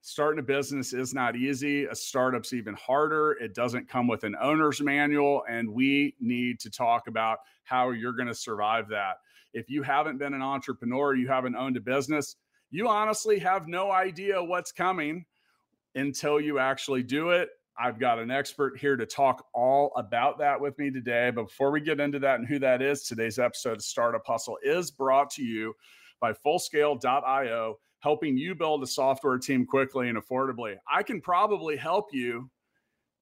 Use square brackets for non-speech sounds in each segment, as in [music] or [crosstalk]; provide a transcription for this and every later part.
Starting a business is not easy. A startup's even harder. It doesn't come with an owner's manual, and we need to talk about how you're going to survive that. If you haven't been an entrepreneur, you haven't owned a business, you honestly have no idea what's coming until you actually do it. I've got an expert here to talk all about that with me today. But before we get into that and who that is, today's episode of Startup Hustle is brought to you by Fullscale.io, helping you build a software team quickly and affordably. I can probably help you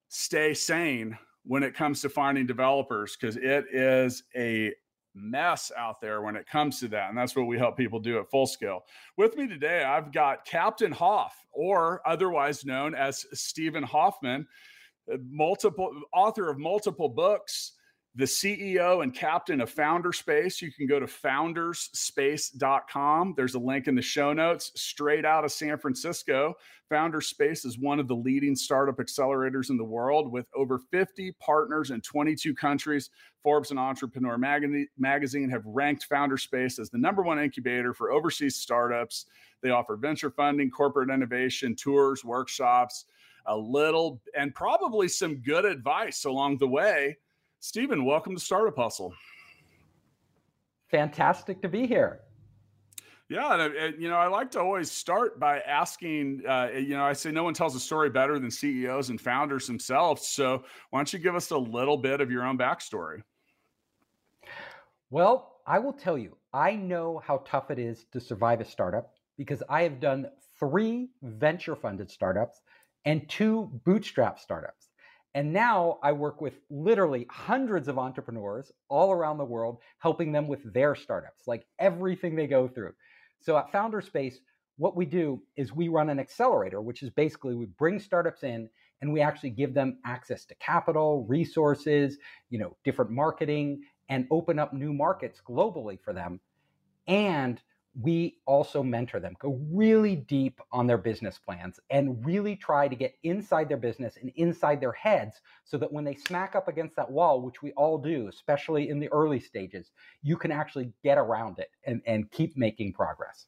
stay sane when it comes to finding developers because it is a mess out there when it comes to that. And that's what we help people do at Fullscale. With me today, I've got Captain Hoff, or otherwise known as Steven Hoffman, multiple author of multiple books the CEO and captain of Founderspace. You can go to founderspace.com. There's a link in the show notes straight out of San Francisco. Founderspace is one of the leading startup accelerators in the world with over 50 partners in 22 countries. Forbes and Entrepreneur magazine have ranked Founderspace as the number one incubator for overseas startups. They offer venture funding, corporate innovation, tours, workshops, a little, and probably some good advice along the way Steven, welcome to Startup Hustle. Fantastic to be here. Yeah, and, and, you know, I like to always start by asking. Uh, you know, I say no one tells a story better than CEOs and founders themselves. So, why don't you give us a little bit of your own backstory? Well, I will tell you, I know how tough it is to survive a startup because I have done three venture funded startups and two bootstrap startups. And now I work with literally hundreds of entrepreneurs all around the world, helping them with their startups, like everything they go through. So at Founderspace, what we do is we run an accelerator, which is basically we bring startups in and we actually give them access to capital, resources, you know, different marketing, and open up new markets globally for them. And we also mentor them, go really deep on their business plans and really try to get inside their business and inside their heads so that when they smack up against that wall, which we all do, especially in the early stages, you can actually get around it and, and keep making progress.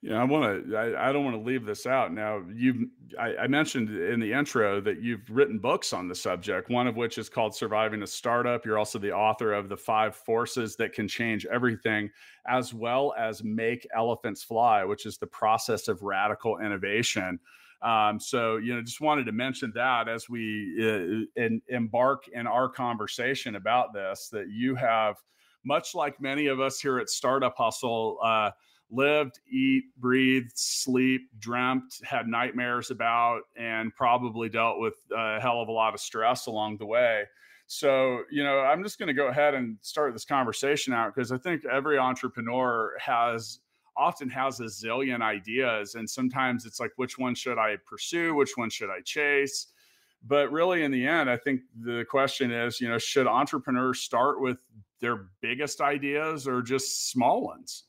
Yeah, I want to. I, I, don't want to leave this out. Now, you, I, I, mentioned in the intro that you've written books on the subject. One of which is called "Surviving a Startup." You're also the author of "The Five Forces That Can Change Everything," as well as "Make Elephants Fly," which is the process of radical innovation. Um, so, you know, just wanted to mention that as we uh, in, embark in our conversation about this, that you have, much like many of us here at Startup Hustle. Uh, lived, eat, breathed, sleep, dreamt, had nightmares about, and probably dealt with a hell of a lot of stress along the way. So, you know, I'm just going to go ahead and start this conversation out because I think every entrepreneur has often has a zillion ideas. And sometimes it's like, which one should I pursue? Which one should I chase? But really, in the end, I think the question is, you know, should entrepreneurs start with their biggest ideas or just small ones?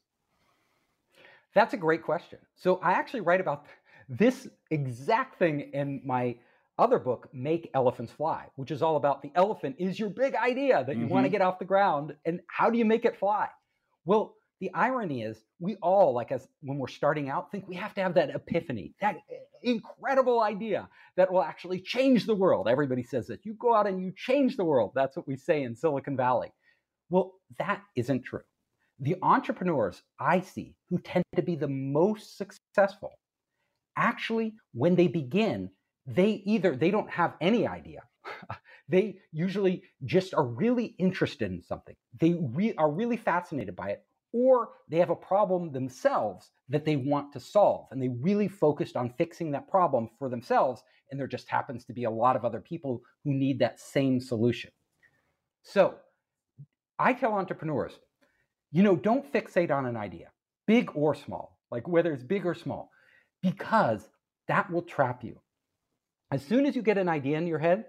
That's a great question. So I actually write about [laughs] this exact thing in my other book, Make Elephants Fly, which is all about the elephant is your big idea that you mm-hmm. want to get off the ground and how do you make it fly? Well, the irony is we all like as when we're starting out think we have to have that epiphany, that incredible idea that will actually change the world. Everybody says that. You go out and you change the world. That's what we say in Silicon Valley. Well, that isn't true the entrepreneurs I see who tend to be the most successful, actually, when they begin, they either they don't have any idea. [laughs] they usually just are really interested in something. They re- are really fascinated by it, or they have a problem themselves that they want to solve and they really focused on fixing that problem for themselves and there just happens to be a lot of other people who need that same solution so i tell entrepreneurs you know don't fixate on an idea big or small like whether it's big or small because that will trap you as soon as you get an idea in your head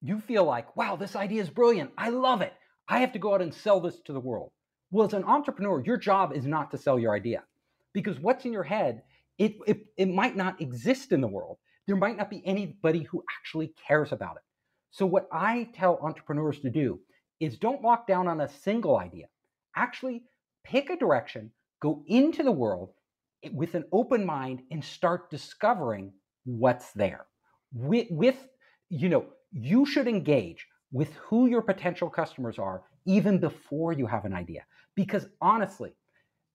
you feel like wow this idea is brilliant i love it i have to go out and sell this to the world well, as an entrepreneur, your job is not to sell your idea because what's in your head, it, it, it might not exist in the world. There might not be anybody who actually cares about it. So, what I tell entrepreneurs to do is don't lock down on a single idea. Actually, pick a direction, go into the world eh, with an open mind, and start discovering what's there. With, with you know, you should engage with who your potential customers are even before you have an idea. Because honestly,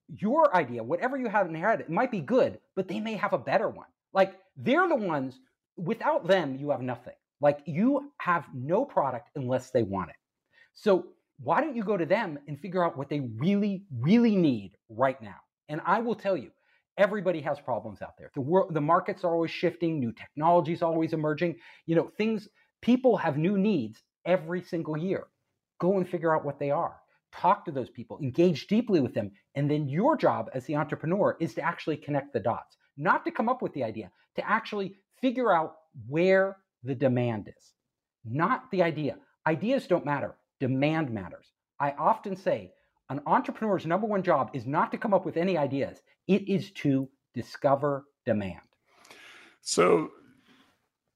your idea, whatever you have in head, it might be good, but they may have a better one. Like they're the ones, without them, you have nothing. Like you have no product unless they want it. So why don't you go to them and figure out what they really, really need right now? And I will tell you, everybody has problems out there. The world, the markets are always shifting, new technologies always emerging. You know, things, people have new needs every single year. Go and figure out what they are talk to those people, engage deeply with them. And then your job as the entrepreneur is to actually connect the dots, not to come up with the idea, to actually figure out where the demand is, not the idea. Ideas don't matter, demand matters. I often say an entrepreneur's number one job is not to come up with any ideas, it is to discover demand. So,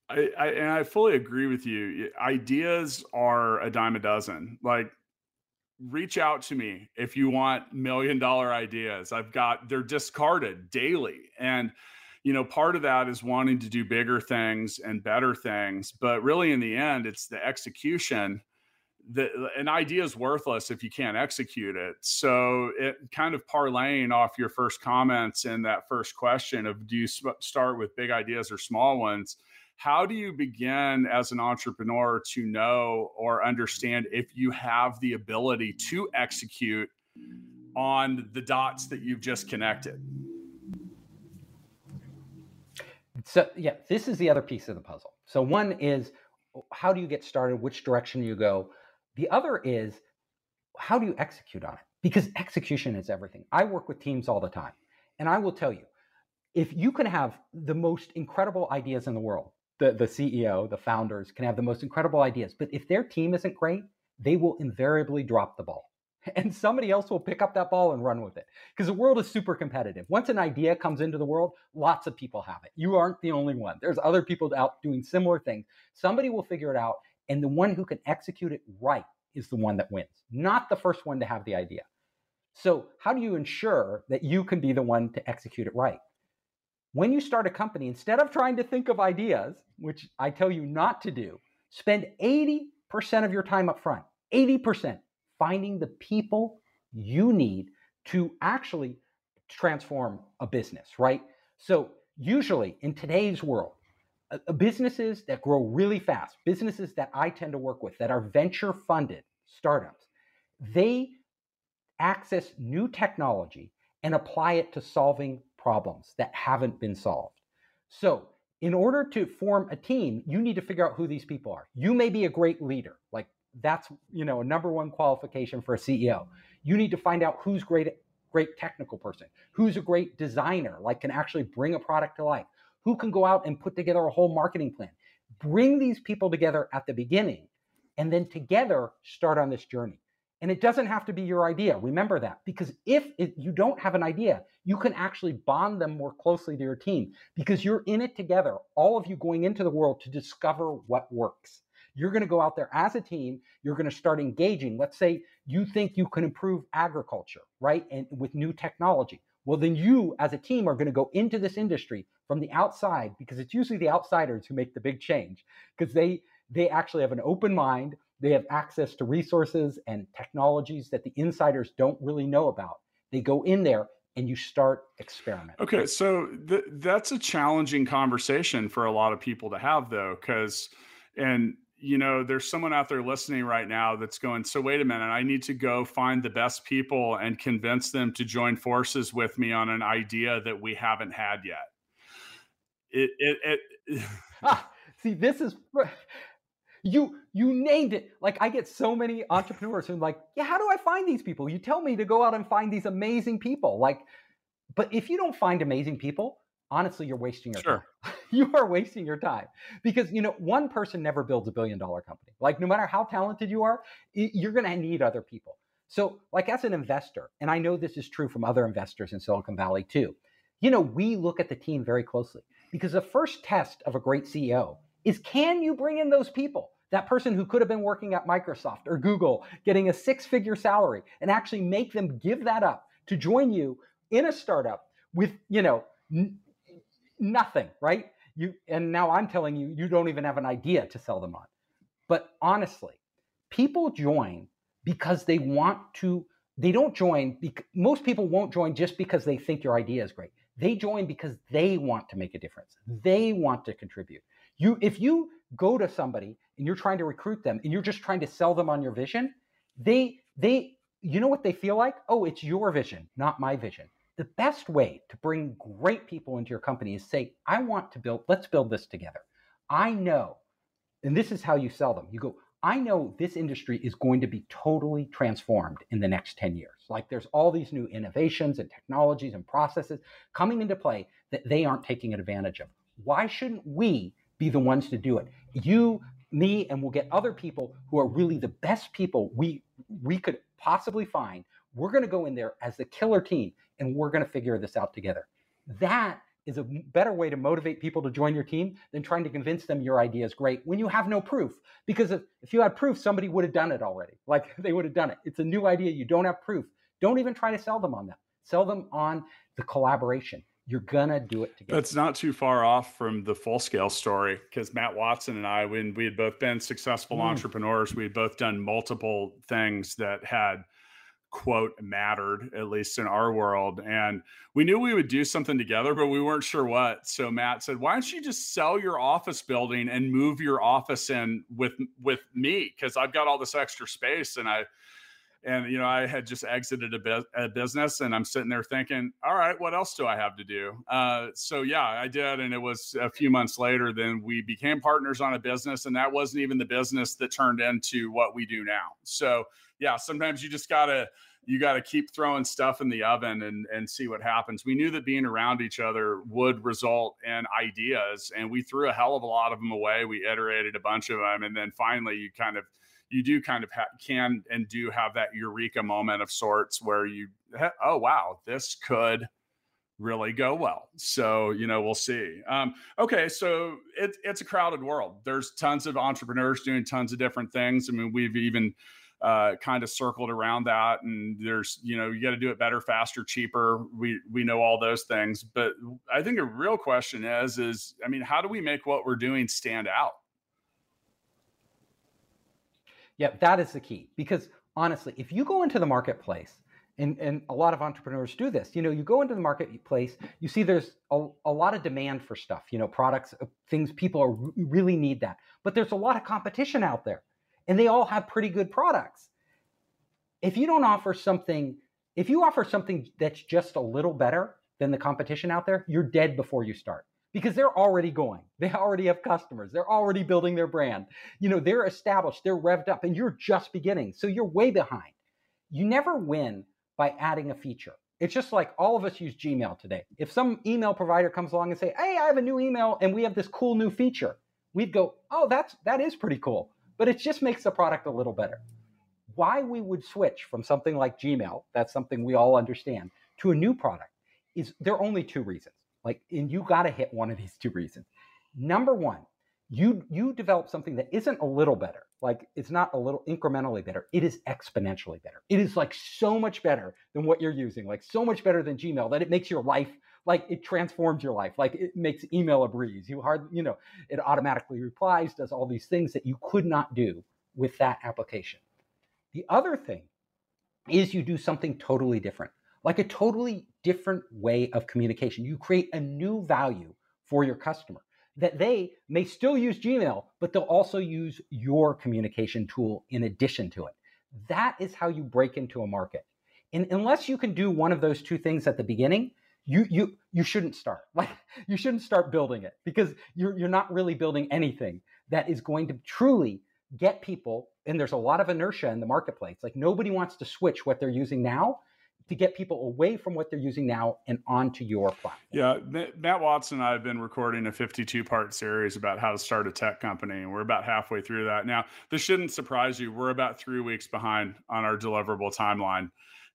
I, I, and I fully agree with you. Ideas are a dime a dozen. Like reach out to me if you want million dollar ideas. I've got they're discarded daily. And you know, part of that is wanting to do bigger things and better things, but really in the end it's the execution that an idea is worthless if you can't execute it. So it kind of parlaying off your first comments in that first question of do you start with big ideas or small ones? how do you begin as an entrepreneur to know or understand if you have the ability to execute on the dots that you've just connected? So, yeah, this is the other piece of the puzzle. So, one is how do you get started? Which direction you go? The other is how do you execute on it? Because execution is everything. I work with teams all the time. And I will tell you, if you can have the most incredible ideas in the world, the, the CEO, the founders can have the most incredible ideas, but if their team isn't great, they will invariably drop the ball. [laughs] And somebody else will pick up that ball and run with it. Because the world is super competitive. Once an idea comes into the world, lots of people have it. You aren't the only one. There's other people out doing similar things. Somebody will figure it out, and the one who can execute it right is the one that wins, not the first one to have the idea. So, how do you ensure that you can be the one to execute it right? when you start a company, instead of trying to think of ideas, which I tell you not to do, spend 80% of your time up front, 80% finding the people you need to actually transform a business, right? So, usually in today's world, uh, businesses that grow really fast, businesses that I tend to work with that are venture funded startups, they access new technology and apply it to solving problems that haven't been solved. So, in order to form a team, you need to figure out who these people are. You may be a great leader, like that's you know a number one qualification for a CEO. You need to find out who's great great technical person, who's a great designer, like can actually bring a product to life, who can go out and put together a whole marketing plan. Bring these people together at the beginning and then together start on this journey. And it doesn't have to be your idea. Remember that. Because if it, you don't have an idea, you can actually bond them more closely to your team because you're in it together, all of you going into the world to discover what works. You're going to go out there as a team, you're going to start engaging. Let's say you think you can improve agriculture, right? And with new technology. Well, then you as a team are going to go into this industry from the outside because it's usually the outsiders who make the big change because they they actually have an open mind they have access to resources and technologies that the insiders don't really know about. They go in there and you start experimenting. Okay, so th- that's a challenging conversation for a lot of people to have, though, because and you know, there's someone out there listening right now that's going, so wait a minute, I need to go find the best people and convince them to join forces with me on an idea that we haven't had yet. It, it, it [laughs] ah, see, this is you you named it. Like i get so many entrepreneurs who are like yeah how do i find these people? You tell me to go out and find these amazing people. Like but if you don't find amazing people honestly you're wasting your sure. time. [laughs] You are wasting your time. Because you know one person never builds a billion dollar company. Like no matter how talented you are you're going to need other people. So like as an investor and i know this is true from other investors in silicon valley too you know we look at the team very closely because the first test of a great ceo is can you bring in those people? That person who could have been working at Microsoft or Google, getting a six figure salary, and actually make them give that up to join you in a startup with, you know, n- nothing, right? You and now I'm telling you, you don't even have an idea to sell them on. But honestly, people join because they want to. They don't join. Bec- most people won't join just because they think your idea is great. They join because they want to make a difference. They want to contribute. You, if you go to somebody and you're trying to recruit them and you're just trying to sell them on your vision, they, they, you know what they feel like? Oh, it's your vision, not my vision. The best way to bring great people into your company is say, I want to build, let's build this together. I know, and this is how you sell them. You go, I know this industry is going to be totally transformed in the next 10 years. Like there's all these new innovations and technologies and processes coming into play that they aren't taking advantage of. Why shouldn't we be the ones to do it. You, me, and we'll get other people who are really the best people we we could possibly find. We're going to go in there as the killer team, and we're going to figure this out together. That is a better way to motivate people to join your team than trying to convince them your idea is great when you have no proof. Because if, if you had proof, somebody would have done it already. [laughs] Like they would have done it. It's a new idea. You don't have proof. Don't even try to sell them on that. Sell them on the collaboration you're gonna do it together. That's not too far off from the full scale story because Matt Watson and I, when we had both been successful mm. entrepreneurs, we had both done multiple things that had quote mattered at least in our world and we knew we would do something together but we weren't sure what. So matt said why don't you just sell your office building and move your office in with with me because i've got all this extra space and i and you know i had just exited a, bu- a, business and i'm sitting there thinking all right what else do i have to do uh, so yeah i did and it was a few months later then we became partners on a business and that wasn't even the business that turned into what we do now so yeah sometimes you just gotta you got to keep throwing stuff in the oven and and see what happens. We knew that being around each other would result in ideas, and we threw a hell of a lot of them away. We iterated a bunch of them, and then finally, you kind of you do kind of ha- can and do have that eureka moment of sorts where you oh wow this could really go well. So you know we'll see. Um, okay so it, it's a crowded world. There's tons of entrepreneurs doing tons of different things. I mean we've even uh, kind of circled around that and there's you know you got to do it better faster cheaper. We we know all those things. But i think a real question is is i mean how do we make what we're doing stand out yeah, that is the key. Because honestly, if you go into the marketplace, and, and a lot of entrepreneurs do this, you know, you go into the marketplace, you see there's a, a lot of demand for stuff, you know, products, uh, things people are, really need that. But there's a lot of competition out there, and they all have pretty good products. If you don't offer something, if you offer something that's just a little better than the competition out there, you're dead before you start because they're already going. [laughs] They already have customers. They're already building their brand. You know, they're established, they're revved up, and you're just beginning. So you're way behind. You never win by adding a feature. It's just like all of us use Gmail today. If some email provider comes along and say, "Hey, I have a new email and we have this cool new feature." We'd go, "Oh, that's that is pretty cool." But it just makes the product a little better. Why we would switch from something like Gmail, that's something we all understand, to a new product is there are only two reasons. Like, and you got to hit one of these two reasons. Number one, you you develop something that isn't a little better. Like it's not a little incrementally better. It is exponentially better. It is like so much better than what you're using. Like so much better than Gmail that it makes your life like it transforms your life. Like it makes email a breeze. You hard you know it automatically replies, does all these things that you could not do with that application. The other thing is you do something totally different like a totally different way of communication. You create a new value for your customer. that they may still use Gmail, but they'll also use your communication tool in addition to it. That is how you break into a market. And unless you can do one of those two things at the beginning, you you you shouldn't start. [laughs] Like you shouldn't start building it because you're you're not really building anything that is going to truly get people and there's a lot of inertia in the marketplace. Like nobody wants to switch what they're using now to get people away from what they're using now and onto your platform. Yeah, Matt Watson and I have been recording a 52 part series about how to start a tech company, and we're about halfway through that. Now, this shouldn't surprise you. We're about three weeks behind on our deliverable timeline.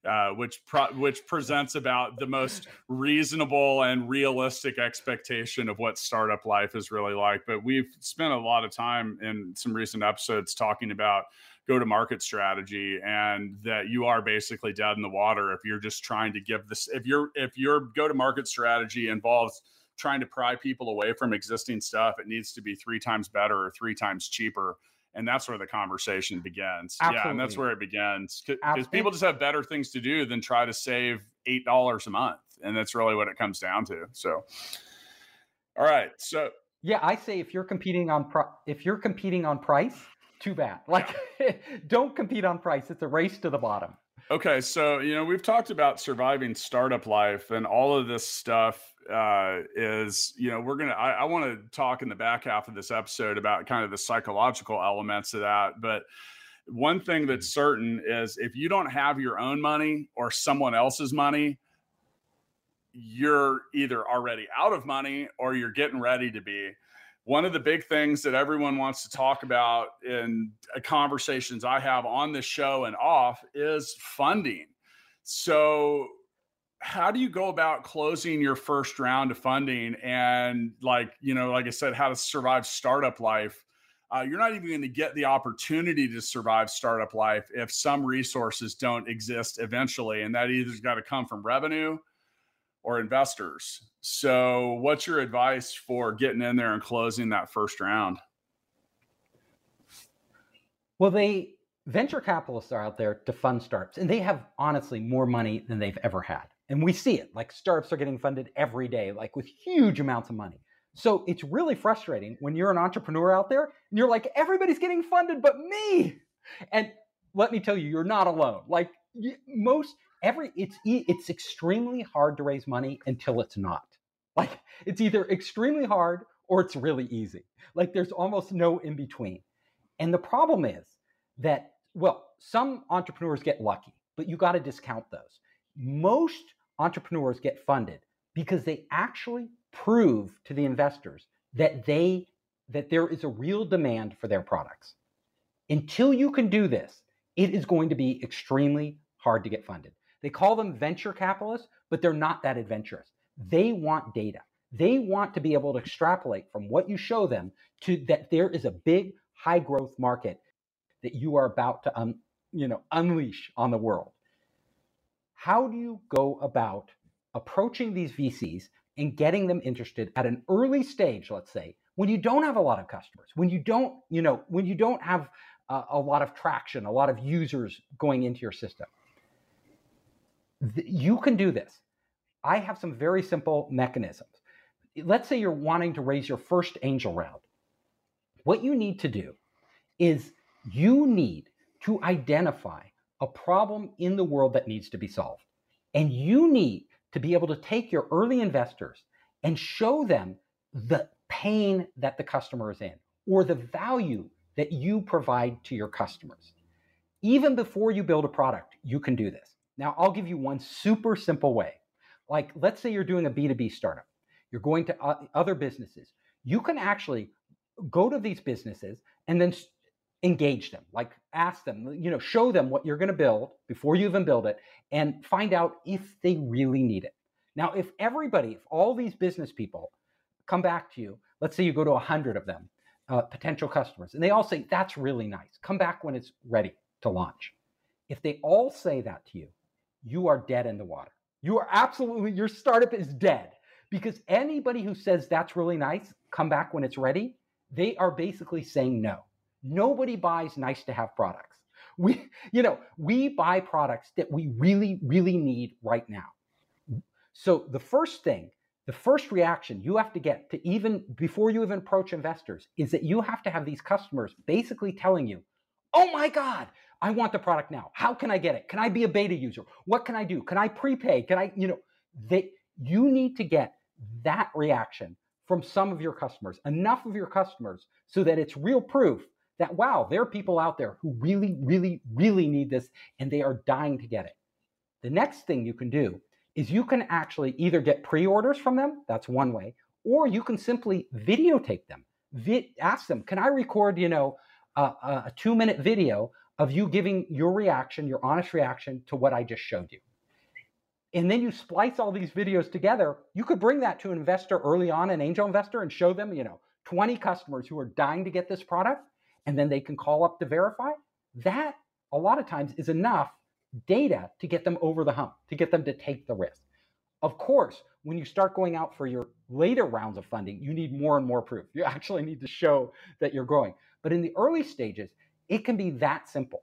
Uh, which pro- which presents about the most reasonable and realistic expectation of what startup life is really like. But we've spent a lot of time in some recent episodes talking about go to market strategy and that you are basically dead in the water if you're just trying to give this if your if your go to market strategy involves trying to pry people away from existing stuff it needs to be three times better or three times cheaper. And that's where the conversation begins. Absolutely. yeah and that's where it begins because people just have better things to do than try to save eight dollars a month. And that's really what it comes down to. So all right. So yeah i say if you're competing on pro- if you're competing on price too bad. [laughs] Like, don't compete on price. It's a race to the bottom. Okay, so you know we've talked about surviving startup life, and all of this stuff uh, is you know we're gonna. I, I want to talk in the back half of this episode about kind of the psychological elements of that, but. One thing that's certain is if you don't have your own money or someone else's money, you're either already out of money or you're getting ready to be one of the big things that everyone wants to talk about in uh, conversations I have on this show and off is funding. So, how do you go about closing your first round of funding? And, like, you know, like I said, how to survive startup life? Uh, you're not even going to get the opportunity to survive startup life if some resources don't exist eventually. And that either's got to come from revenue or investors. So, what's your advice for getting in there and closing that first round? Well, they venture capitalists are out there to fund startups, and they have honestly more money than they've ever had. And we see it like startups are getting funded every day, like with huge amounts of money. So it's really frustrating when you're an entrepreneur out there and you're like, everybody's getting funded but me. And let me tell you, you're not alone. Like most every it's it's extremely hard to raise money until it's not. Like it's either extremely hard or it's really easy. Like there's almost no in between. And the problem is that well, some entrepreneurs get lucky, but you got to discount those. Most entrepreneurs get funded because they actually prove to the investors that they that there is a real demand for their products. Until you can do this, it is going to be extremely hard to get funded. They call them venture capitalists, but they're not that adventurous. They want data. They want to be able to extrapolate from what you show them to that there is a big high growth market that you are about to you know unleash on the world. How do you go about approaching these VCs and getting them interested at an early stage, let's say, when you don't have a lot of customers, when you don't, you know, when you don't have uh, a lot of traction, a lot of users going into your system? you can do this. I have some very simple mechanisms. Let's say you're wanting to raise your first angel round. What you need to do is you need to identify a problem in the world that needs to be solved. And you need to be able to take your early investors and show them the pain that the customer is in or the value that you provide to your customers. Even before you build a product, you can do this. Now, I'll give you one super simple way. Like, let's say you're doing a B2B startup, you're going to other businesses. You can actually go to these businesses and then engage them, like ask them, you know, show them what you're going to build before you even build it and find out if they really need it. Now, if everybody, if all these business people come back to you, let's say you go to 100 of them, uh, potential customers, and they all say, that's really nice. Come back when it's ready to launch. If they all say that to you, you are dead in the water. You are absolutely, your startup is dead because anybody who says that's really nice, come back when it's ready, they are basically saying no. Nobody buys nice to have products. We, you know, we buy products that we really, really need right now. So the first thing the first reaction you have to get to even before you even approach investors is that you have to have these customers basically telling you, oh my God, I want the product now. How can I get it? Can I be a beta user? What can I do? Can I prepay? Can I, you know, they you need to get that reaction from some of your customers, enough of your customers so that it's real proof that wow, there are people out there who really, really, really need this and they are dying to get it. The next thing you can do is you can actually either get pre-orders from them, that's one way, or you can simply videotape them. Vi- ask them, can I record, you know, a, a two-minute video of you giving your reaction, your honest reaction to what I just showed you? And then you splice all these videos together. You could bring that to an investor early on, an angel investor, and show them, you know, 20 customers who are dying to get this product, and then they can call up to verify. That a lot of times is enough data to get them over the hump, to get them to take the risk. Of course, when you start going out for your later rounds of funding, you need more and more proof. You [laughs] actually need to show that you're growing. But in the early stages, it can be that simple.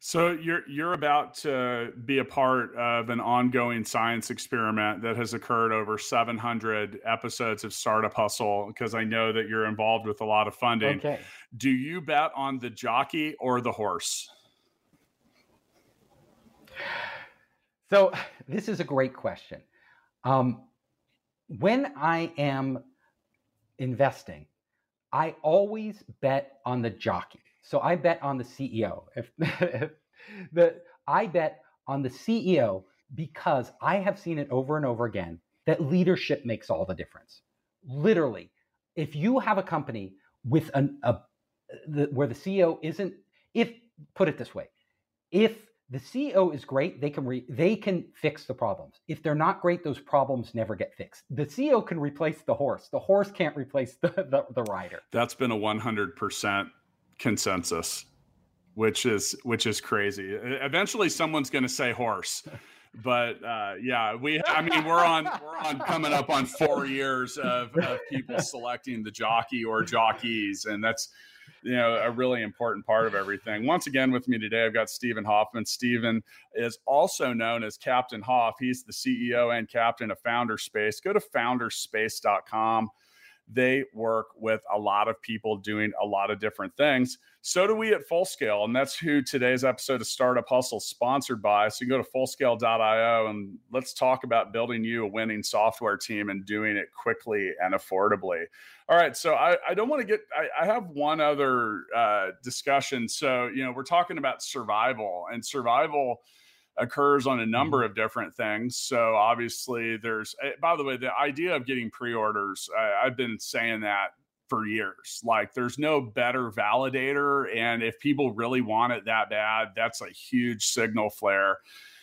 So you're you're about to be a part of an ongoing science experiment that has occurred over 700 episodes of Startup Hustle because I know that you're involved with a lot of funding. Okay. Do you bet on the jockey or the horse? So this is a great question. Um, when I am investing, I always bet on the jockey. So I bet on the CEO. If, [laughs] if the I bet on the CEO because I have seen it over and over again that leadership makes all the difference. Literally, if you have a company with an, a the, where the CEO isn't, if put it this way, if the CEO is great, they can re, they can fix the problems. If they're not great, those problems never get fixed. The CEO can replace the horse. The horse can't replace the, the, the rider. That's been a 100% consensus, which is which is crazy. Eventually someone's going to say horse. But uh, yeah, we I mean we're on we're on coming up on 4 years of, of people selecting the jockey or jockeys and that's you know a really important part of everything. Once again, with me today, I've got Steven Hoffman. Steven is also known as Captain Hoff. He's the CEO and captain of Founderspace. Go to founderspace.com. They work with a lot of people doing a lot of different things. So do we at Fullscale, and that's who today's episode of Startup Hustle sponsored by. So you go to fullscale.io and let's talk about building you a winning software team and doing it quickly and affordably. All right, so I, I don't want to get. I, I, have one other uh, discussion. So you know, we're talking about survival, and survival occurs on a number mm-hmm. of different things. So obviously, there's. Eh, by the way, the idea of getting pre-orders, I, I've been saying that for years. Like there's no better validator. And if people really want it that bad, that's a huge signal flare.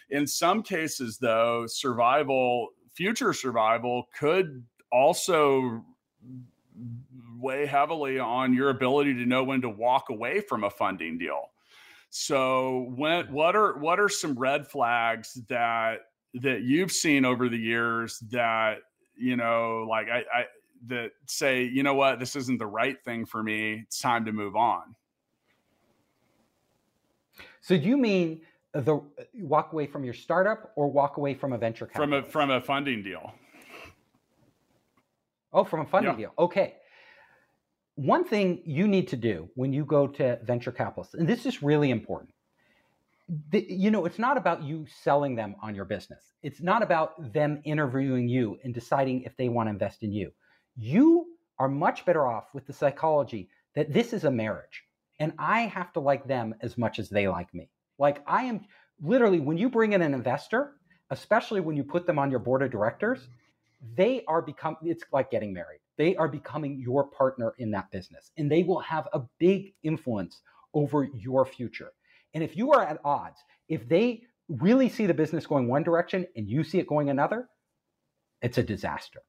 In some cases, though, survival, future survival could also weigh heavily on your ability to know when to walk away from a funding deal. So when hmm. what are what are some red flags that that you've seen over the years that you know like I, I that say, you know what, this isn't the right thing for me. It's time to move on. So do you mean the walk away from your startup or walk away from a venture capital? From a from a funding deal. Oh, from a funding yeah. deal. Okay. One thing you need to do when you go to venture capitalists, and this is really important. The, you know, it's not about you selling them on your business. It's not about them interviewing you and deciding if they want to invest in you you are much better off with the psychology that this is a marriage and I have to like them as much as they like me. Like I am literally, when you bring in an investor, especially when you put them on your board of directors, they are become it's like getting married. They are becoming your partner in that business and they will have a big influence over your future. And if you are at odds, if they really see the business going one direction and you see it going another, it's a disaster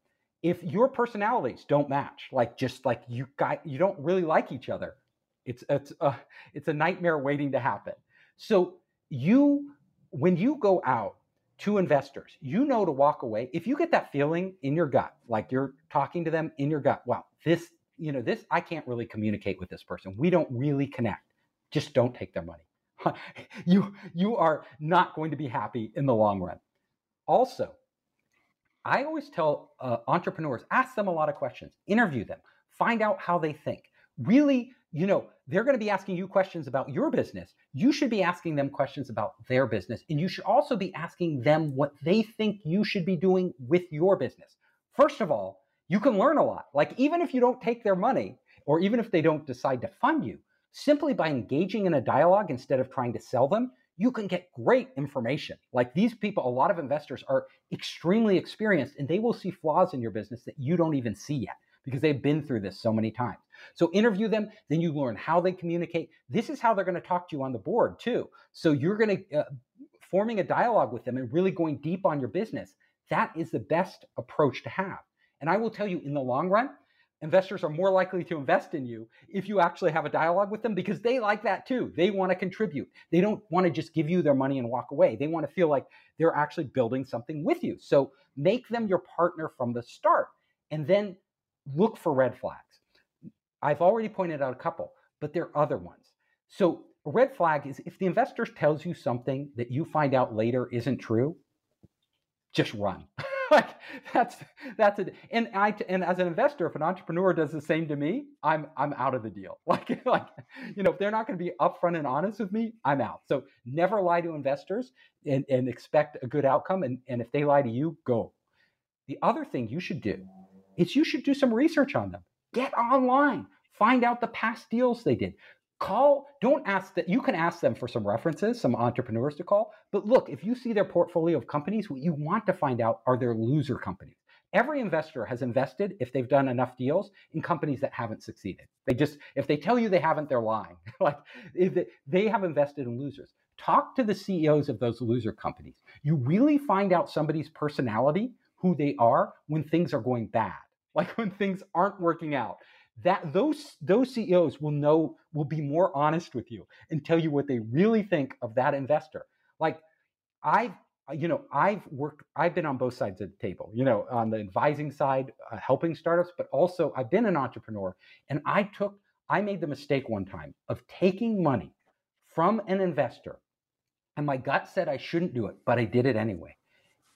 if your personalities don't match, like just like you got you don't really like each other, it's it's a it's a nightmare waiting to happen. So you when you go out to investors, you know to walk away. If you get that feeling in your gut, like you're talking to them in your gut, wow, this, you know, this, I can't really communicate with this person. We don't really connect. Just don't take their money. [laughs] you, you are not going to be happy in the long run. Also, I always tell uh, entrepreneurs ask them a lot of questions, interview them, find out how they think. Really, you know, they're going to be asking you questions about your business. You should be asking them questions about their business. And you should also be asking them what they think you should be doing with your business. First of all, you can learn a lot. Like, even if you don't take their money, or even if they don't decide to fund you, simply by engaging in a dialogue instead of trying to sell them, you can get great information. Like these people, a lot of investors are extremely experienced and they will see flaws in your business that you don't even see yet because they've been through this so many times. So interview them, then you learn how they communicate. This is how they're going to talk to you on the board too. So you're going to uh, forming a dialogue with them and really going deep on your business. That is the best approach to have. And I will tell you in the long run, investors are more likely to invest in you if you actually have a dialogue with them because they like that too. They want to contribute. They don't want to just give you their money and walk away. They want to feel like they're actually building something with you. So make them your partner from the start and then look for red flags. I've already pointed out a couple, but there are other ones. So a red flag is if the investor tells you something that you find out later isn't true, just run. [laughs] like that's that's it. And I and as an investor, if an entrepreneur does the same to me, I'm I'm out of the deal. [laughs] Like like you know, if they're not going to be upfront and honest with me, I'm out. So never lie to investors and, and expect a good outcome. And, and if they lie to you, go. The other thing you should do is you should do some research on them. Get online, find out the past deals they did. Call don't ask that you can ask them for some references some entrepreneurs to call but look if you see their portfolio of companies what you want to find out are their loser companies. Every investor has invested if they've done enough deals in companies that haven't succeeded. They just if they tell you they haven't they're lying. [laughs] Like if they have invested in losers. Talk to the ceos of those loser companies. You really find out somebody's personality who they are when things are going bad. Like when things aren't working out that those those CEOs will know will be more honest with you and tell you what they really think of that investor. Like I've you know I've worked I've been on both sides of the table. You know on the advising side, uh, helping startups, but also I've been an entrepreneur and I took I made the mistake one time of taking money from an investor and my gut said I shouldn't do it, but I did it anyway.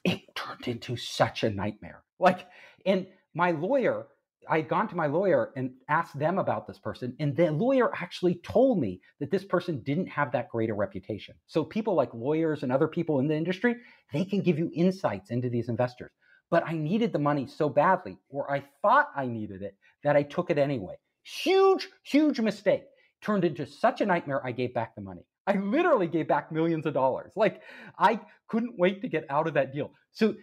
It turned into such a nightmare. Like and my lawyer I had gone to my lawyer and asked them about this person, and the lawyer actually told me that this person didn't have that great a reputation. So people like lawyers and other people in the industry, they can give you insights into these investors. But I needed the money so badly, or I thought I needed it, that I took it anyway. Huge, huge mistake. Turned into such a nightmare, I gave back the money. I literally gave back millions of dollars. Like I couldn't wait to get out of that deal. So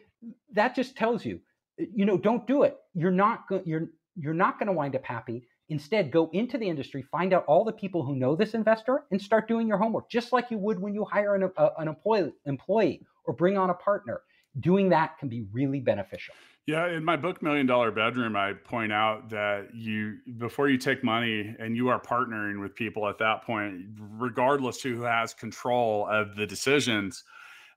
that just tells you you know don't do it. You're not go- you're you're not going to wind up happy. Instead go into the industry find out all the people who know this investor and start doing your homework just like you would when you hire an, a, an employee employee or bring on a partner. Doing that can be really beneficial. Yeah, in my book Million Dollar Bedroom, I point out that you before you take money and you are partnering with people at that point, regardless to who has control of the decisions,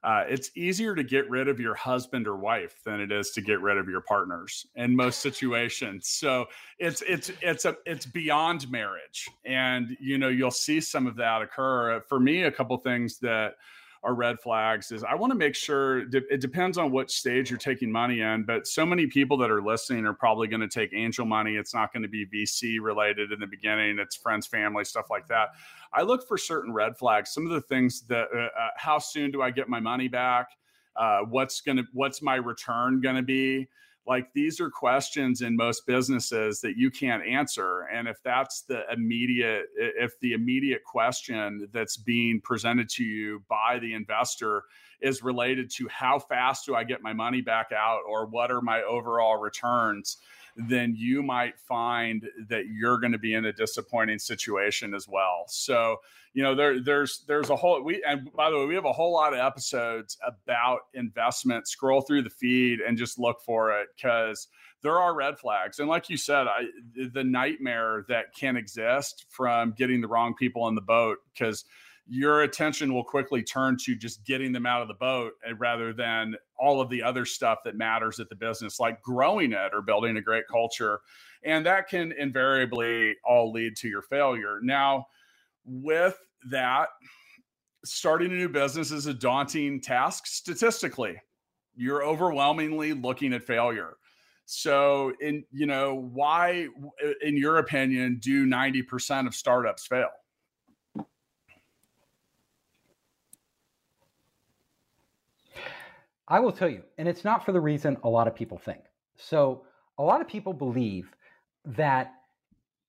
uh, it's easier to get rid of your husband or wife than it is to get rid of your partners in most situations. So it's it's it's a it's beyond marriage, and you know you'll see some of that occur. For me, a couple things that are red flags is I want to make sure it depends on what stage you're taking money in, but so many people that are listening are probably going to take angel money. It's not going to be VC related in the beginning. It's friends, family, stuff like that. I look for certain red flags. Some of the things that uh, uh, how soon do I get my money back? Uh, what's gonna what's my return to be? like these are questions in most businesses that you can't answer and if that's the immediate if the immediate question that's being presented to you by the investor is related to how fast do i get my money back out or what are my overall returns then you might find that you're going to be in a disappointing situation as well. So, you know, there there's there's a whole we and by the way, we have a whole lot of episodes about investment. Scroll through the feed and just look for it because there are red flags. And like you said, I, the nightmare that can exist from getting the wrong people on the boat because your attention will quickly turn to just getting them out of the boat eh, rather than all of the other stuff that matters at the business, like growing it or building a great culture. And that can invariably all lead to your failure. Now, with that, starting a new business is a daunting task statistically. you're overwhelmingly looking at failure. So, in you know, why, in your opinion, do 90% of startups fail? I will tell you, and it's not for the reason a lot of people think. So, a lot of people believe that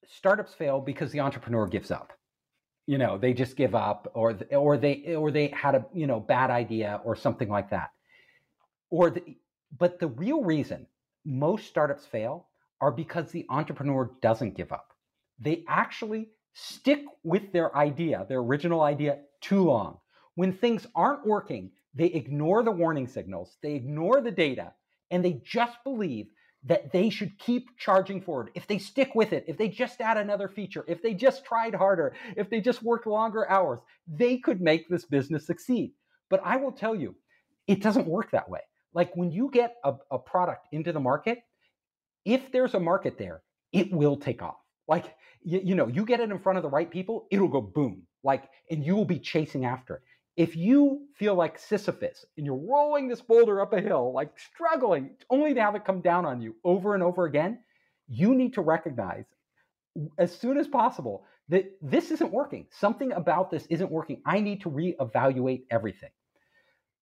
startups fail because the entrepreneur gives up. You know, they just give up, or or they or they had a you know bad idea or something like that. Or the, but the real reason most startups fail are because the entrepreneur doesn't give up. They actually stick with their idea, their original idea, too long. When things aren't working, they ignore the warning signals, they ignore the data, and they just believe that they should keep charging forward. If they stick with it, if they just add another feature, if they just tried harder, if they just worked longer hours, they could make this business succeed. But I will tell you, it doesn't work that way. Like when you get a, a product into the market, if there's a market there, it will take off. Like, you, you know, you get it in front of the right people, it'll go boom. Like, and you will be chasing after it. If you feel like Sisyphus and you're rolling this boulder up a hill, like struggling, only to have it come down on you over and over again, you need to recognize as soon as possible that this isn't working. Something about this isn't working. I need to reevaluate everything.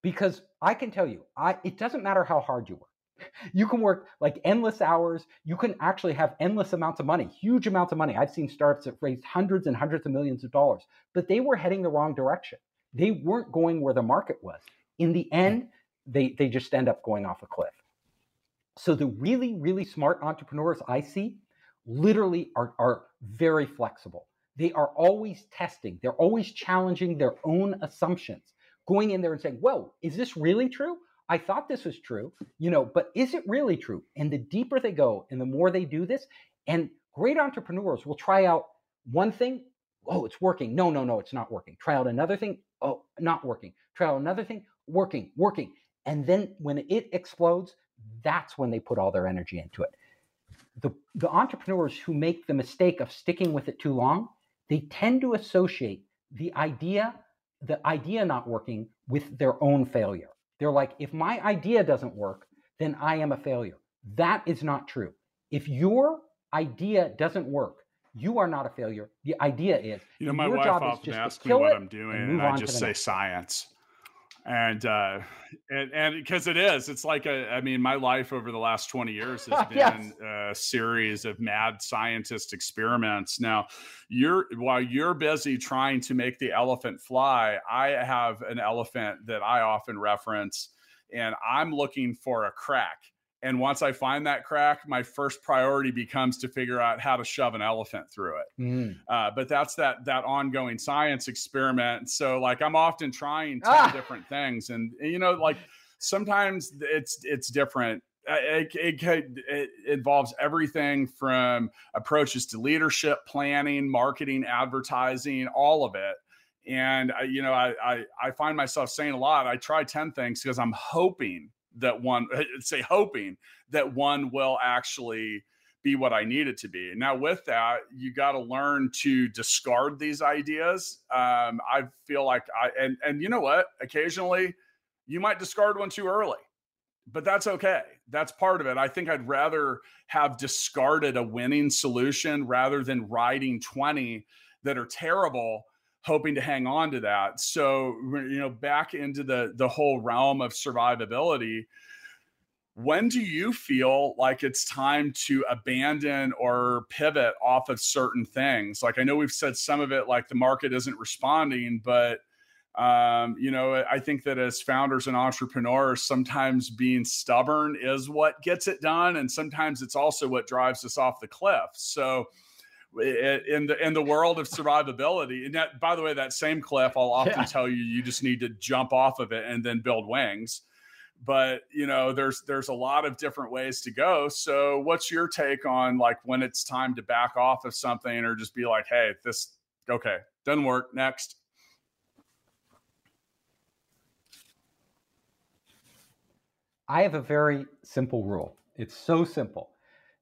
Because I can tell you, I, it doesn't matter how hard you work. [laughs] You can work like endless hours. You can actually have endless amounts of money, huge amounts of money. I've seen startups that raised hundreds and hundreds of millions of dollars, but they were heading the wrong direction. They weren't going where the market was. In the end, hmm. they, they just end up going off a cliff. So the really, really smart entrepreneurs I see literally are, are very flexible. They are always testing, they're always challenging their own assumptions, going in there and saying, Whoa, is this really true? I thought this was true, you know, but is it really true? And the deeper they go and the more they do this, and great entrepreneurs will try out one thing. Oh, it's working. No, no, no, it's not working. Try out another thing oh, not working. Try another thing, working, working. And then when it explodes, that's when they put all their energy into it. The, the entrepreneurs who make the mistake of sticking with it too long, they tend to associate the idea, the idea not working with their own failure. They're like, if my idea doesn't work, then I am a failure. That is not true. If your idea doesn't work, you are not a failure. The idea is, you know, my wife often asks me what I'm doing, and, and I just say next. science. And uh, and and because it is, it's like a. I mean, my life over the last 20 years has [laughs] been yes. a series of mad scientist experiments. Now, you're while you're busy trying to make the elephant fly, I have an elephant that I often reference, and I'm looking for a crack and once I find that crack, my first priority becomes to figure out how to shove an elephant through it. Mm. Uh, but that's that that ongoing science experiment. So like I'm often trying 10 ah. different things, and you know, like sometimes it's it's different. It, it, it, involves everything from approaches to leadership, planning, marketing, advertising, all of it. And I, you know, I, I I find myself saying a lot. I try ten things because I'm hoping that one [laughs] say hoping that one will actually be what I need it to be. Now, with that, you got to learn to discard these ideas. Um, I feel like I and and you know what? Occasionally, you might discard one too early, but that's okay. That's part of it. I think I'd rather have discarded a winning solution rather than riding twenty that are terrible hoping to hang on to that. So, you know, back into the the whole realm of survivability, when do you feel like it's time to abandon or pivot off of certain things? Like I know we've said some of it like the market isn't responding, but um, you know, I think that as founders and entrepreneurs, sometimes being stubborn is what gets it done, and sometimes it's also what drives us off the cliff. So, in the in the world of survivability. And that, by the way, that same cliff, I'll often yeah. tell you, you just need to jump off of it and then build wings. But you know, there's there's a lot of different ways to go. So, what's your take on like when it's time to back off of something, or just be like, hey, this okay, doesn't work. Next. I have a very simple rule. It's so simple.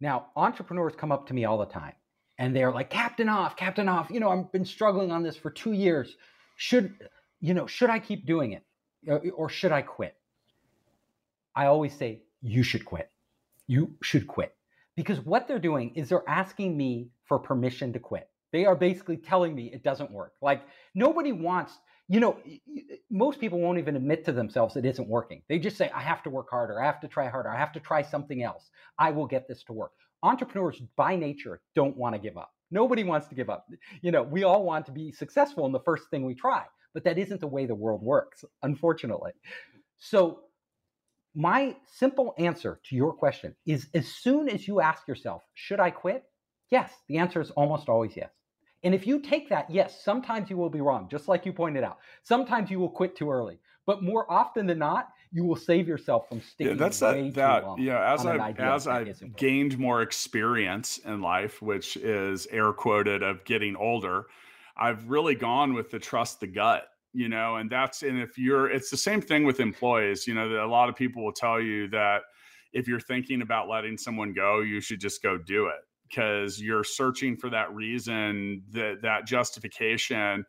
Now, entrepreneurs come up to me all the time and they're like, Captain Hoff, Captain Hoff. You know, I've been struggling on this for two years. Should, you know, should I keep doing it uh, or should I quit? I always say, you should quit. You should quit. Because what they're doing is they're asking me for permission to quit. They are basically telling me it doesn't work. Like nobody wants, you know, most people won't even admit to themselves it isn't working. They just say, I have to work harder. I have to try harder. I have to try something else. I will get this to work. Entrepreneurs by nature don't want to give up. Nobody wants to give up. You know, we all want to be successful in the first thing we try, but that isn't the way the world works, unfortunately. So, my simple answer to your question is as soon as you ask yourself, should I quit? Yes, the answer is almost always yes. And if you take that, yes, sometimes you will be wrong, just like you pointed out. Sometimes you will quit too early, but more often than not, you will save yourself from sticking. Yeah, that's that. That yeah. As I as I've gained more experience in life, which is air quoted of getting older, I've really gone with the trust the gut. You know, and that's and if you're, it's the same thing with employees. You know, that a lot of people will tell you that if you're thinking about letting someone go, you should just go do it because you're searching for that reason, that that justification.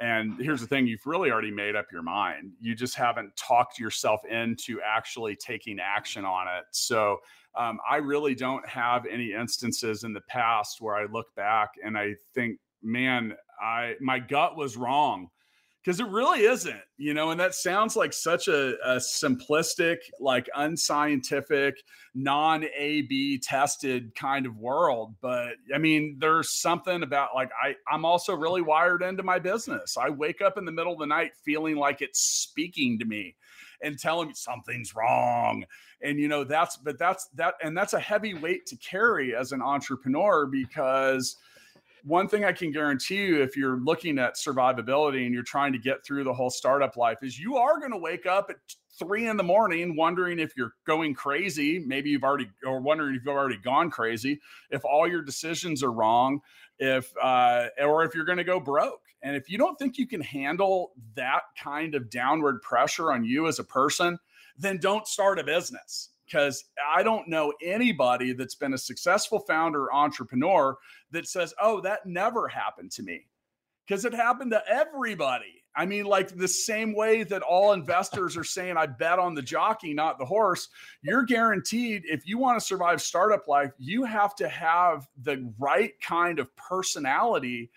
And here's the thing you've really already made up your mind. You just haven't talked yourself into actually taking action on it. So um, I really don't have any instances in the past where I look back and I think, man, I my gut was wrong because it really isn't, you know, and that sounds like such a, a simplistic, like unscientific, non A B tested kind of world. But I mean, there's something about like I, I'm also really wired into my business. I wake up in the middle of the night feeling like it's speaking to me and telling me something's wrong. And you know, that's but that's that and that's a heavy weight to carry as an entrepreneur because one thing I can guarantee you, if you're looking at survivability and you're trying to get through the whole startup life, is you are going to wake up at three in the morning wondering if you're going crazy. Maybe you've already, or wondering if you've already gone crazy, if all your decisions are wrong, if, uh, or if you're going to go broke. And if you don't think you can handle that kind of downward pressure on you as a person, then don't start a business because I don't know anybody that's been a successful founder entrepreneur that says, oh, that never happened to me. Because it happened to everybody. I mean, like the same way that all investors are saying, I bet on the jockey, not the horse. You're guaranteed if you want to survive startup life, you have to have the right kind of personality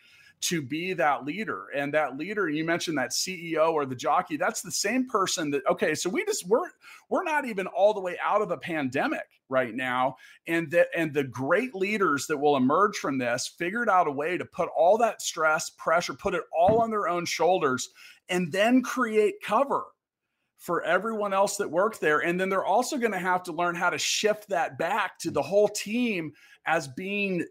to be that leader. And that leader, you mentioned that CEO or the jockey, that's the same person that, okay, so we just we're we're not even all the way out of a pandemic right now. And that and the great leaders that will emerge from this figured out a way to put all that stress, pressure, put it all on their own shoulders, and then create cover for everyone else that worked there. And then they're also going to have to learn how to shift that back to the whole team as being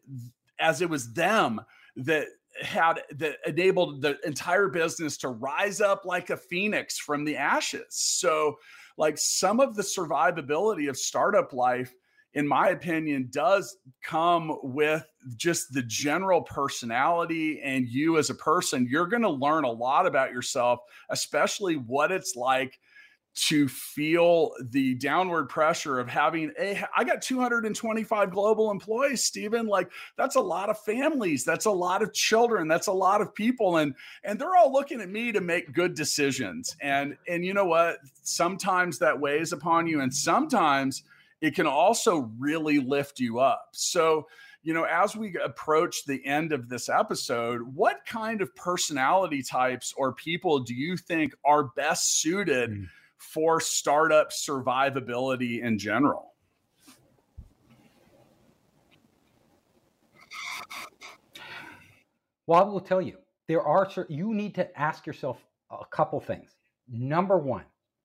as it was them that had that enabled the entire business to rise up like a phoenix from the ashes. So, like some of the survivability of startup life, in my opinion, does come with just the general personality and you as a person. You're going to learn a lot about yourself, especially what it's like to feel the downward pressure of having a I got 225 global employees Steven like that's a lot of families that's a lot of children that's a lot of people and and they're all looking at me to make good decisions and and you know what? Sometimes that weighs upon you and sometimes it can also really lift you up. So you know, as we approach the end of this episode, what kind of personality types or people do you think are best suited mm for startup survivability in general? Well, I will tell you, there are you need to ask yourself a couple things. Number one,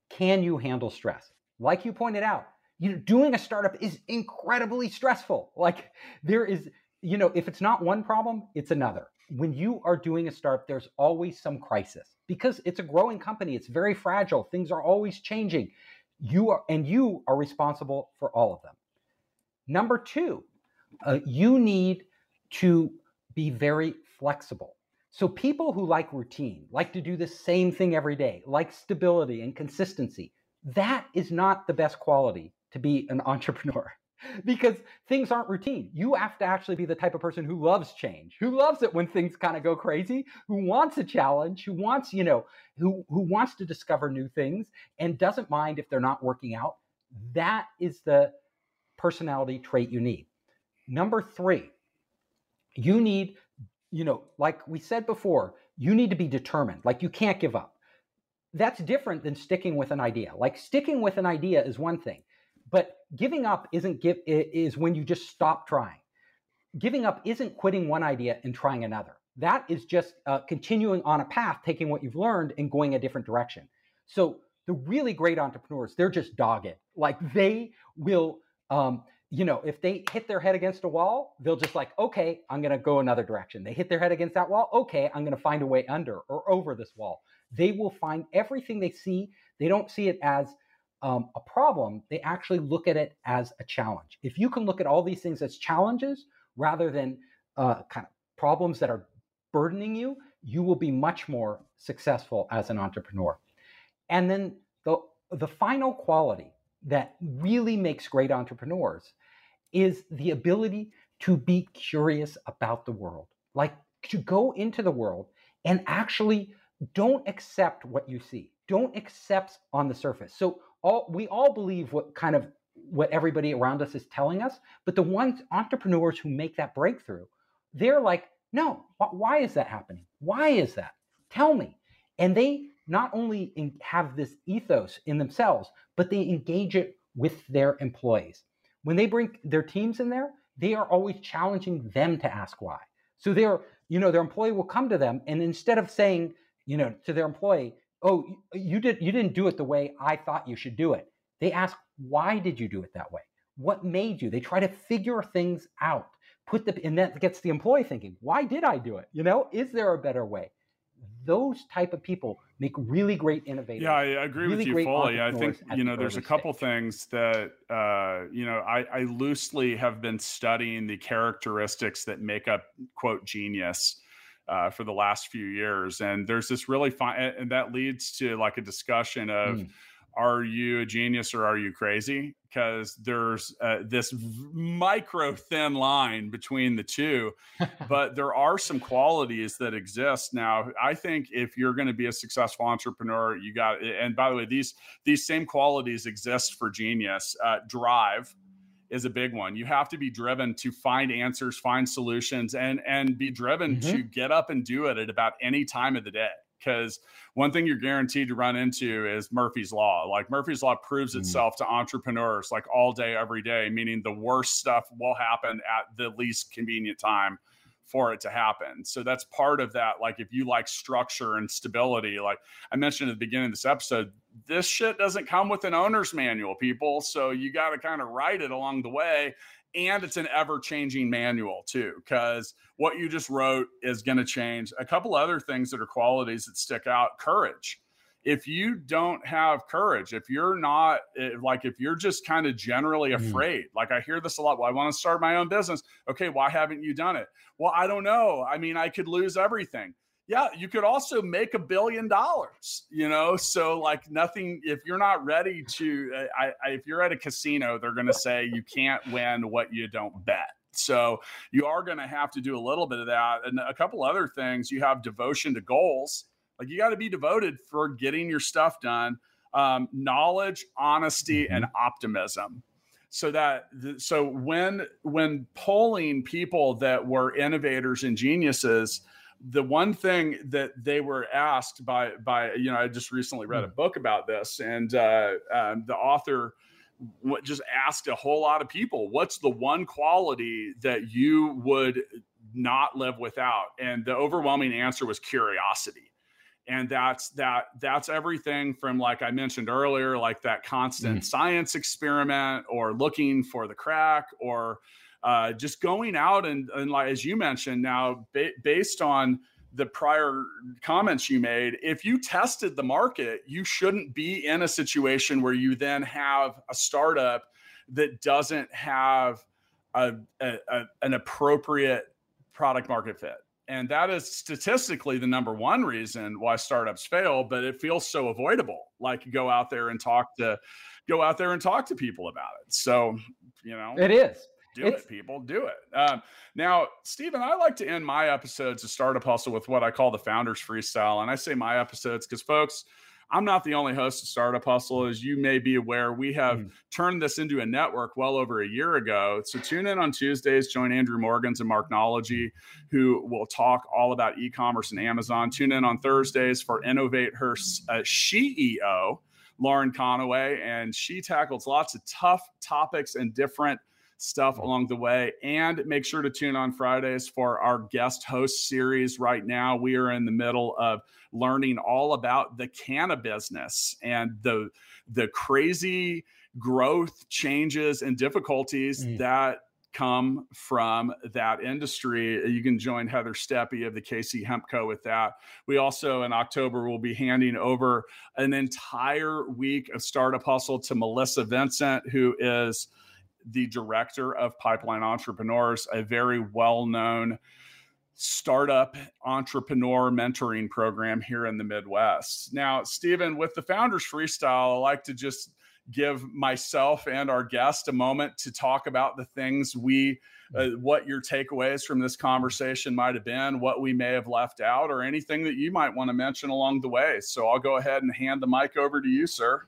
can you handle stress? Like you pointed out, you know, doing a startup is incredibly stressful. Like there is, you know, if it's not one problem, it's another. When you are doing a startup, there's always some crisis because it's a growing company. It's very fragile. Things are always changing. You are, and you are responsible for all of them. Number two, uh, you need to be very flexible. So people who like routine, like to do the same thing every day, like stability and consistency, that is not the best quality to be an [laughs] entrepreneur [laughs] because things aren't routine. You have to actually be the type of person who loves change, who loves it when things kind of go crazy, who wants a challenge, who wants, you know, who who wants to discover new things and doesn't mind if they're not working out. That is the personality trait you need. Number three, you need, you know, like we said before, you need to be determined. Like you can't give up. That's different than sticking with an idea. Like sticking with an idea is one thing, but giving up isn't give is when you just stop trying. Giving up isn't quitting one idea and trying another. That is just uh, continuing on a path, taking what you've learned and going a different direction. So the really great entrepreneurs, they're just dogged. Like they will um, you know, if they hit their head against a wall, they'll just like, okay, I'm going to go another direction. They hit their head against that wall. Okay, I'm going to find a way under or over this wall. They will find everything they see. They don't see it as um, a problem. They actually look at it as a challenge. If you can look at all these things as challenges rather than uh, kind of problems that are burdening you, you will be much more successful as an entrepreneur. And then the the final quality that really makes great entrepreneurs is the ability to be curious about the world, like to go into the world and actually don't accept what you see. Don't accept on the surface. So all we all believe what kind of what everybody around us is telling us, but the ones entrepreneurs who make that breakthrough, they're like, no, why is that happening? Why is that? Tell me. And they not only have this ethos in themselves, but they engage it with their employees. When they bring their teams in there, they are always challenging them to ask why. So their, you know, their employee will come to them and instead of saying, you know, to their employee, "Oh, you did you didn't do it the way I thought you should do it." They ask, "Why did you do it that way? What made you?" They try to figure things out. Put the and that gets the employee thinking, "Why did I do it? You know, is there a better way?" those type of people make really great innovators. Yeah, I agree really with you fully. I think you know there's a couple stage. things that uh, you know I, I loosely have been studying the characteristics that make up quote genius. Uh, for the last few years, and there's this really fine, and that leads to like a discussion of mm are you a genius or are you crazy? Because there's uh, this micro thin line between the two, [laughs] but there are some qualities that exist. Now, I think if you're going to be a successful entrepreneur, you got. And by the way, these these same qualities exist for genius. Uh, drive is a big one. You have to be driven to find answers, find solutions, and and be driven mm-hmm. to get up and do it at about any time of the day because one thing you're guaranteed to run into is Murphy's Law. Like Murphy's Law proves mm. itself to entrepreneurs like all day, every day, meaning the worst stuff will happen at the least convenient time for it to happen. So that's part of that. Like if you like structure and stability, like I mentioned at the beginning of this episode, this shit doesn't come with an owner's manual, people. So you got to kind of write it along the way and it's an ever changing manual too because what you just wrote is going to change a couple other things that are qualities that stick out courage if you don't have courage if you're not eh, like if you're just kind of generally mm. afraid mm. like i hear this a lot well i want to start my own business okay why haven't you done it well i don't know i mean i could lose everything yeah, you could also make a billion dollars, you know? So, like, nothing, if you're not ready to, uh, I, I, if you're at a casino, they're going to say you can't win what you don't bet. So, you are going to have to do a little bit of that. And a couple other things you have devotion to goals. Like, you got to be devoted for getting your stuff done. Um, knowledge, honesty, mm-hmm. and optimism so that so when when polling people that were innovators and geniuses the one thing that they were asked by by you know I just recently read a hmm. book about this, and uh, um, the author just asked a whole lot of people, "What's the one quality that you would not live without?" And the overwhelming answer was curiosity and that's that that's everything from like i mentioned earlier like that constant mm. science experiment or looking for the crack or uh, just going out and, and like as you mentioned now ba- based on the prior comments you made if you tested the market you shouldn't be in a situation where you then have a startup that doesn't have a, a, a an appropriate product market fit and that is statistically the number one reason why startups fail but it feels so avoidable like go out there and talk to go out there and talk to people about it so you know it is do it's, it, people. Do it. Um, now, Steven, I like to end my episodes of Startup Hustle with what I call the Founders Freestyle. And I say my episodes because, folks, I'm not the only host of Startup Hustle. As you may be aware, we have mm. turned this into a network well over a year ago. So tune in on Tuesdays, join Andrew Morgans and Marknology, who will talk all about e commerce and Amazon. Tune in on Thursdays for Innovate Her uh, CEO, Lauren Conaway, and she tackles lots of tough topics and different stuff mm. along the way. And make sure to tune on Fridays for our guest host series. Right now, we are in the middle of learning all about the cannabis business and the the crazy growth changes and difficulties mm. that come from that industry. You can join Heather Steppe of the KC Hempco with that. We also in October will be handing over an entire week of Startup Hustle to Melissa Vincent, who is the director of Pipeline Entrepreneurs, a very well known startup entrepreneur mentoring program here in the Midwest. Now, Steven, with the Founders Freestyle, I like to just give myself and our guest a moment to talk about the things we uh, what your takeaways from this conversation might have been what we may have left out or anything that you might want to mention along the way. So i'll go ahead and hand the mic over to you sir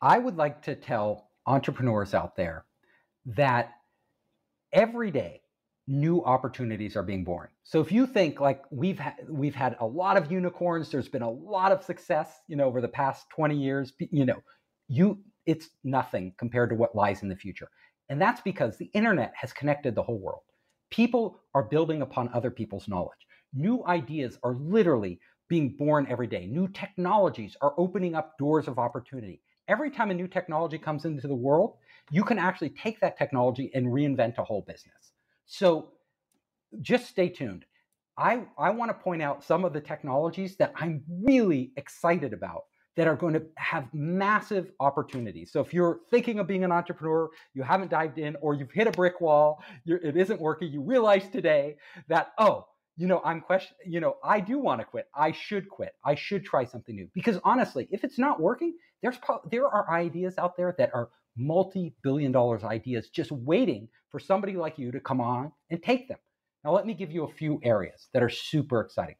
I would like to tell entrepreneurs out there that every day new opportunities are being born. So if you think like we've had we've had a lot of unicorns, there's been a lot of success, you know, over the past 20 years, you know, you it's nothing compared to what lies in the future. And that's because the internet has connected the whole world. People are building upon other people's knowledge. New ideas are literally being born every day. New technologies are opening up doors of opportunity every time a new technology comes into the world, you can actually take that technology and reinvent a whole business. So just stay tuned. I, I want to point out some of the technologies that I'm really excited about that are going to have massive opportunities. So if you're thinking of being an entrepreneur, you haven't dived in, or you've hit a brick wall, it isn't working, you realize today that, oh, you know, I'm question, you know, I do want to quit. I should quit. I should try something new. Because honestly, if it's not working, there's there are ideas out there that are multi-billion dollars ideas just waiting for somebody like you to come on and take them. Now let me give you a few areas that are super exciting.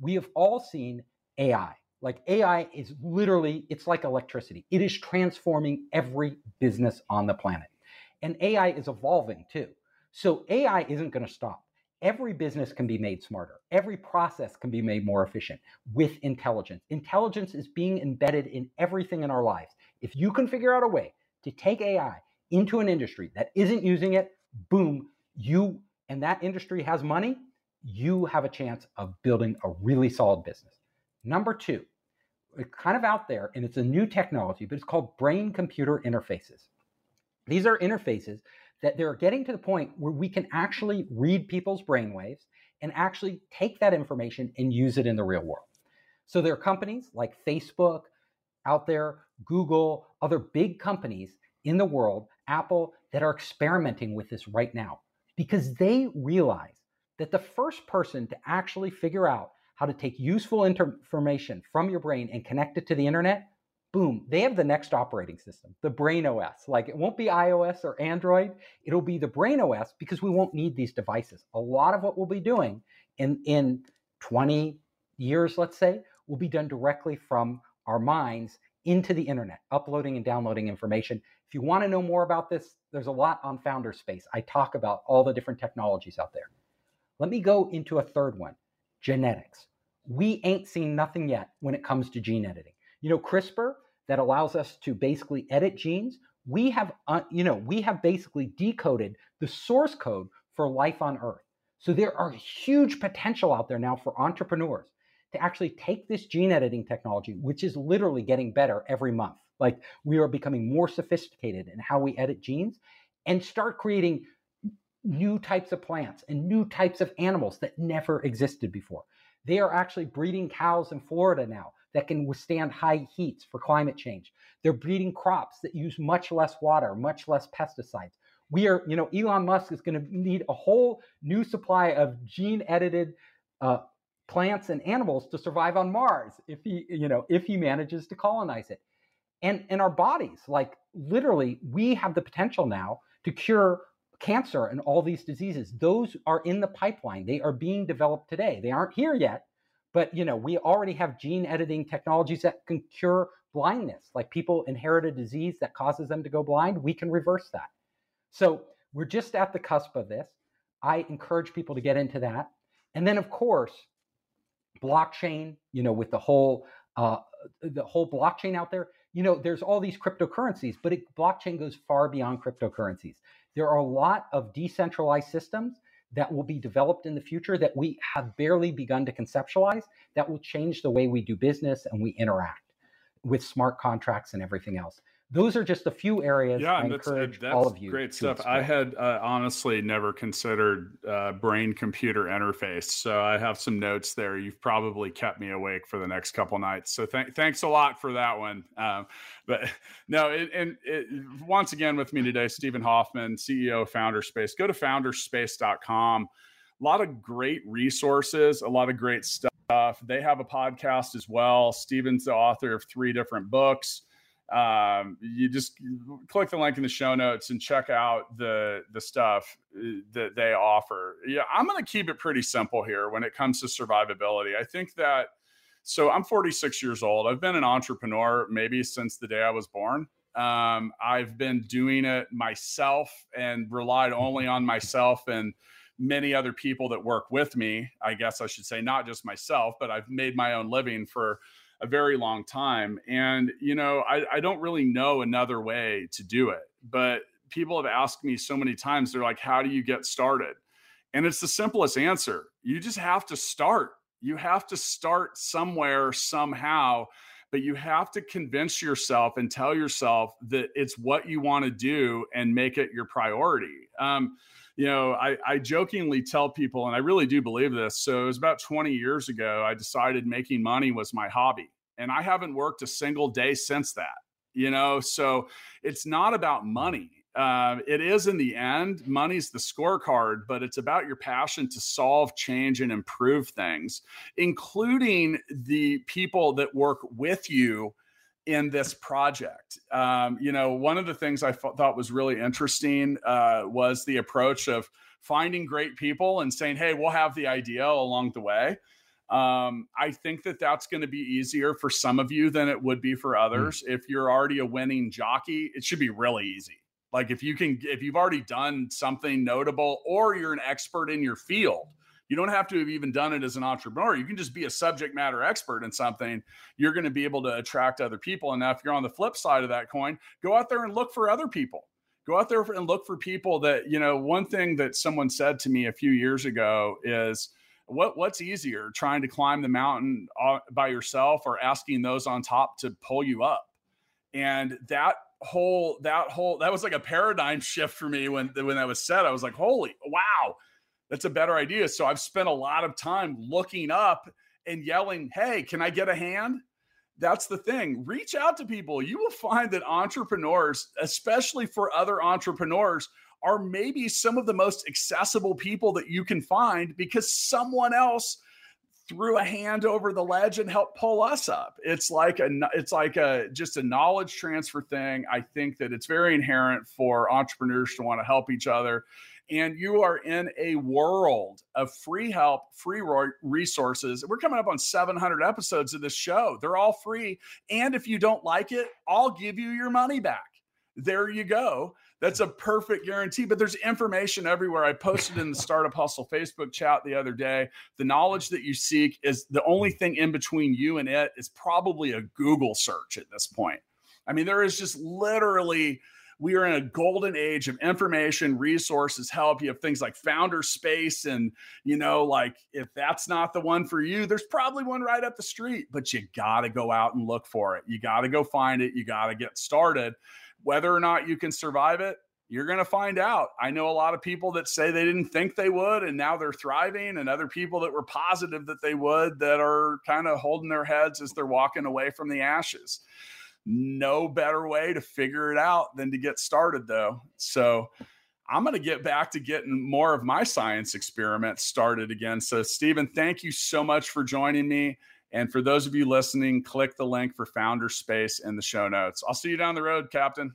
We have all seen AI. Like AI is literally it's like electricity. It is transforming every business on the planet. And AI is evolving too. So AI isn't going to stop every business can be made smarter. Every process can be made more efficient with intelligence. Intelligence is being embedded in everything in our lives. If you can figure out a way to take AI into an industry that isn't using it, boom, you and that industry has money, you have a chance of building a really solid business. Number two, it's kind of out there and it's a new technology, but it's called brain computer interfaces. These are interfaces that they're getting to the point where we can actually read people's brainwaves and actually take that information and use it in the real world. So there are companies like Facebook out there, Google, other big companies in the world, Apple, that are experimenting with this right now because they realize that the first person to actually figure out how to take useful information from your brain and connect it to the internet boom, they have the next operating system, the Brain OS. Like it won't be iOS or Android, it'll be the Brain OS because we won't need these devices. A lot of what we'll be doing in, in 20 years, let's say, will be done directly from our minds into the internet, uploading and downloading information. If you want to know more about this, there's a lot on Founderspace. I talk about all the different technologies out there. Let me go into a third one genetics. We ain't seen nothing yet when it comes to gene editing. You know, CRISPR that allows us to basically edit genes, we have, uh, you know, we have basically decoded the source code for life on Earth. So there are huge potential out there now for entrepreneurs to actually take this gene editing technology, which is literally getting better every month. Like we are becoming more sophisticated in how we edit genes and start creating new types of plants and new types of animals that never existed before. They are actually breeding cows in Florida now that can withstand high heats for climate change. They're breeding crops that use much less water, much less pesticides. We are, you know, Elon Musk is going to need a whole new supply of gene edited uh, plants and animals to survive on Mars if he, you know, if he manages to colonize it. And in our bodies, like literally, we have the potential now to cure cancer and all these diseases. Those are in the pipeline. They are being developed today. They aren't here yet, but you know, we already have gene editing technologies that can cure blindness. Like people inherit a disease that causes them to go blind, we can reverse that. So we're just at the cusp of this. I encourage people to get into that. And then of course, blockchain, you know, with the whole uh, the whole blockchain out there, you know, there's all these cryptocurrencies, but it, blockchain goes far beyond cryptocurrencies. There are a lot of decentralized systems that will be developed in the future that we have barely begun to conceptualize that will change the way we do business and we interact with smart contracts and everything else those are just a few areas. Yeah, I that's, uh, that's all of you. Great stuff. Explore. I had uh, honestly never considered uh, brain computer interface, so I have some notes there. You've probably kept me awake for the next couple nights. So th- thanks a lot for that one. Um, but [laughs] no, it, and it, once again with me today, Steven Hoffman, CEO of Founderspace. Go to founderspace.com. A lot of great resources, a lot of great stuff. They have a podcast as well. Steven's the author of three different books um, you just click the link in the show notes and check out the the stuff uh, that they offer. Yeah, I'm going to keep it pretty simple here when it comes to survivability. I think that so I'm 46 years old. I've been an entrepreneur maybe since the day I was born. Um, I've been doing it myself and relied only on myself and many other people that work with me. I guess I should say not just myself, but I've made my own living for a very long time. And, you know, I, I don't really know another way to do it. But people have asked me so many times, they're like, how do you get started? And it's the simplest answer. You just have to start. You have to start somewhere, somehow, but you have to convince yourself and tell yourself that it's what you want to do and make it your priority. Um, you know, I, I jokingly tell people, and I really do believe this. So it was about 20 years ago, I decided making money was my hobby. And I haven't worked a single day since that, you know, so it's not about money. Uh, it is in the end, money's the scorecard, but it's about your passion to solve, change, and improve things, including the people that work with you in this project. Um, you know, one of the things I f- thought was really interesting uh, was the approach of finding great people and saying, "Hey, we'll have the idea along the way." Um, I think that that's going to be easier for some of you than it would be for hmm. others. Mm. If you're already a winning jockey, it should be really easy. Like if you can, if you've already done something notable, or you're an expert in your field you don't have to have even done it as an entrepreneur. You can just be a subject matter expert in something. You're going to be able to attract other people. And now, if you're on the flip side of that coin, go out there and look for other people. Go out there and look for people that, you know, one thing that someone said to me a few years ago is, what what's easier trying to climb the mountain uh, by yourself or asking those on top to pull you up and that whole that whole that was like a paradigm shift for me when when that was said i was like holy wow that's a better idea. So I've spent a lot of time looking up and yelling, Hey, can I get a hand? That's the thing. Reach out to people. You will find that entrepreneurs, especially for other entrepreneurs, are maybe some of the most accessible people that you can find because someone else threw a hand over the ledge and helped pull us up. It's like a it's like a just a knowledge transfer thing. I think that it's very inherent for entrepreneurs to want to help each other and you are in a world of free help, free resources. We're coming up on 700 episodes of this show. They're all free. And if you don't like it, I'll give you your money back. There you go. That's a perfect guarantee. But there's information everywhere. I posted in the [laughs] Startup Hustle Facebook chat the other day. The knowledge that you seek is the only thing in between you and it is probably a Google search at this point. I mean, there is just literally we are in a golden age of information, resources, help. You have things like Founder Space, and you know, like if that's not the one for you, there's probably one right up the street, but you got to go out and look for it. You got to go find it. You got to get started. Whether or not you can survive it, you're going to find out. I know a lot of people that say they didn't think they would, and now they're thriving, and other people that were positive that they would that are kind of holding their heads as they're walking away from the ashes no better way to figure it out than to get started, though. So I'm going to get back to getting more of my science experiments started again. So, Steven, thank you so much for joining me. And for those of you listening, click the link for Founder Space in the show notes. I'll see you down the road, Captain.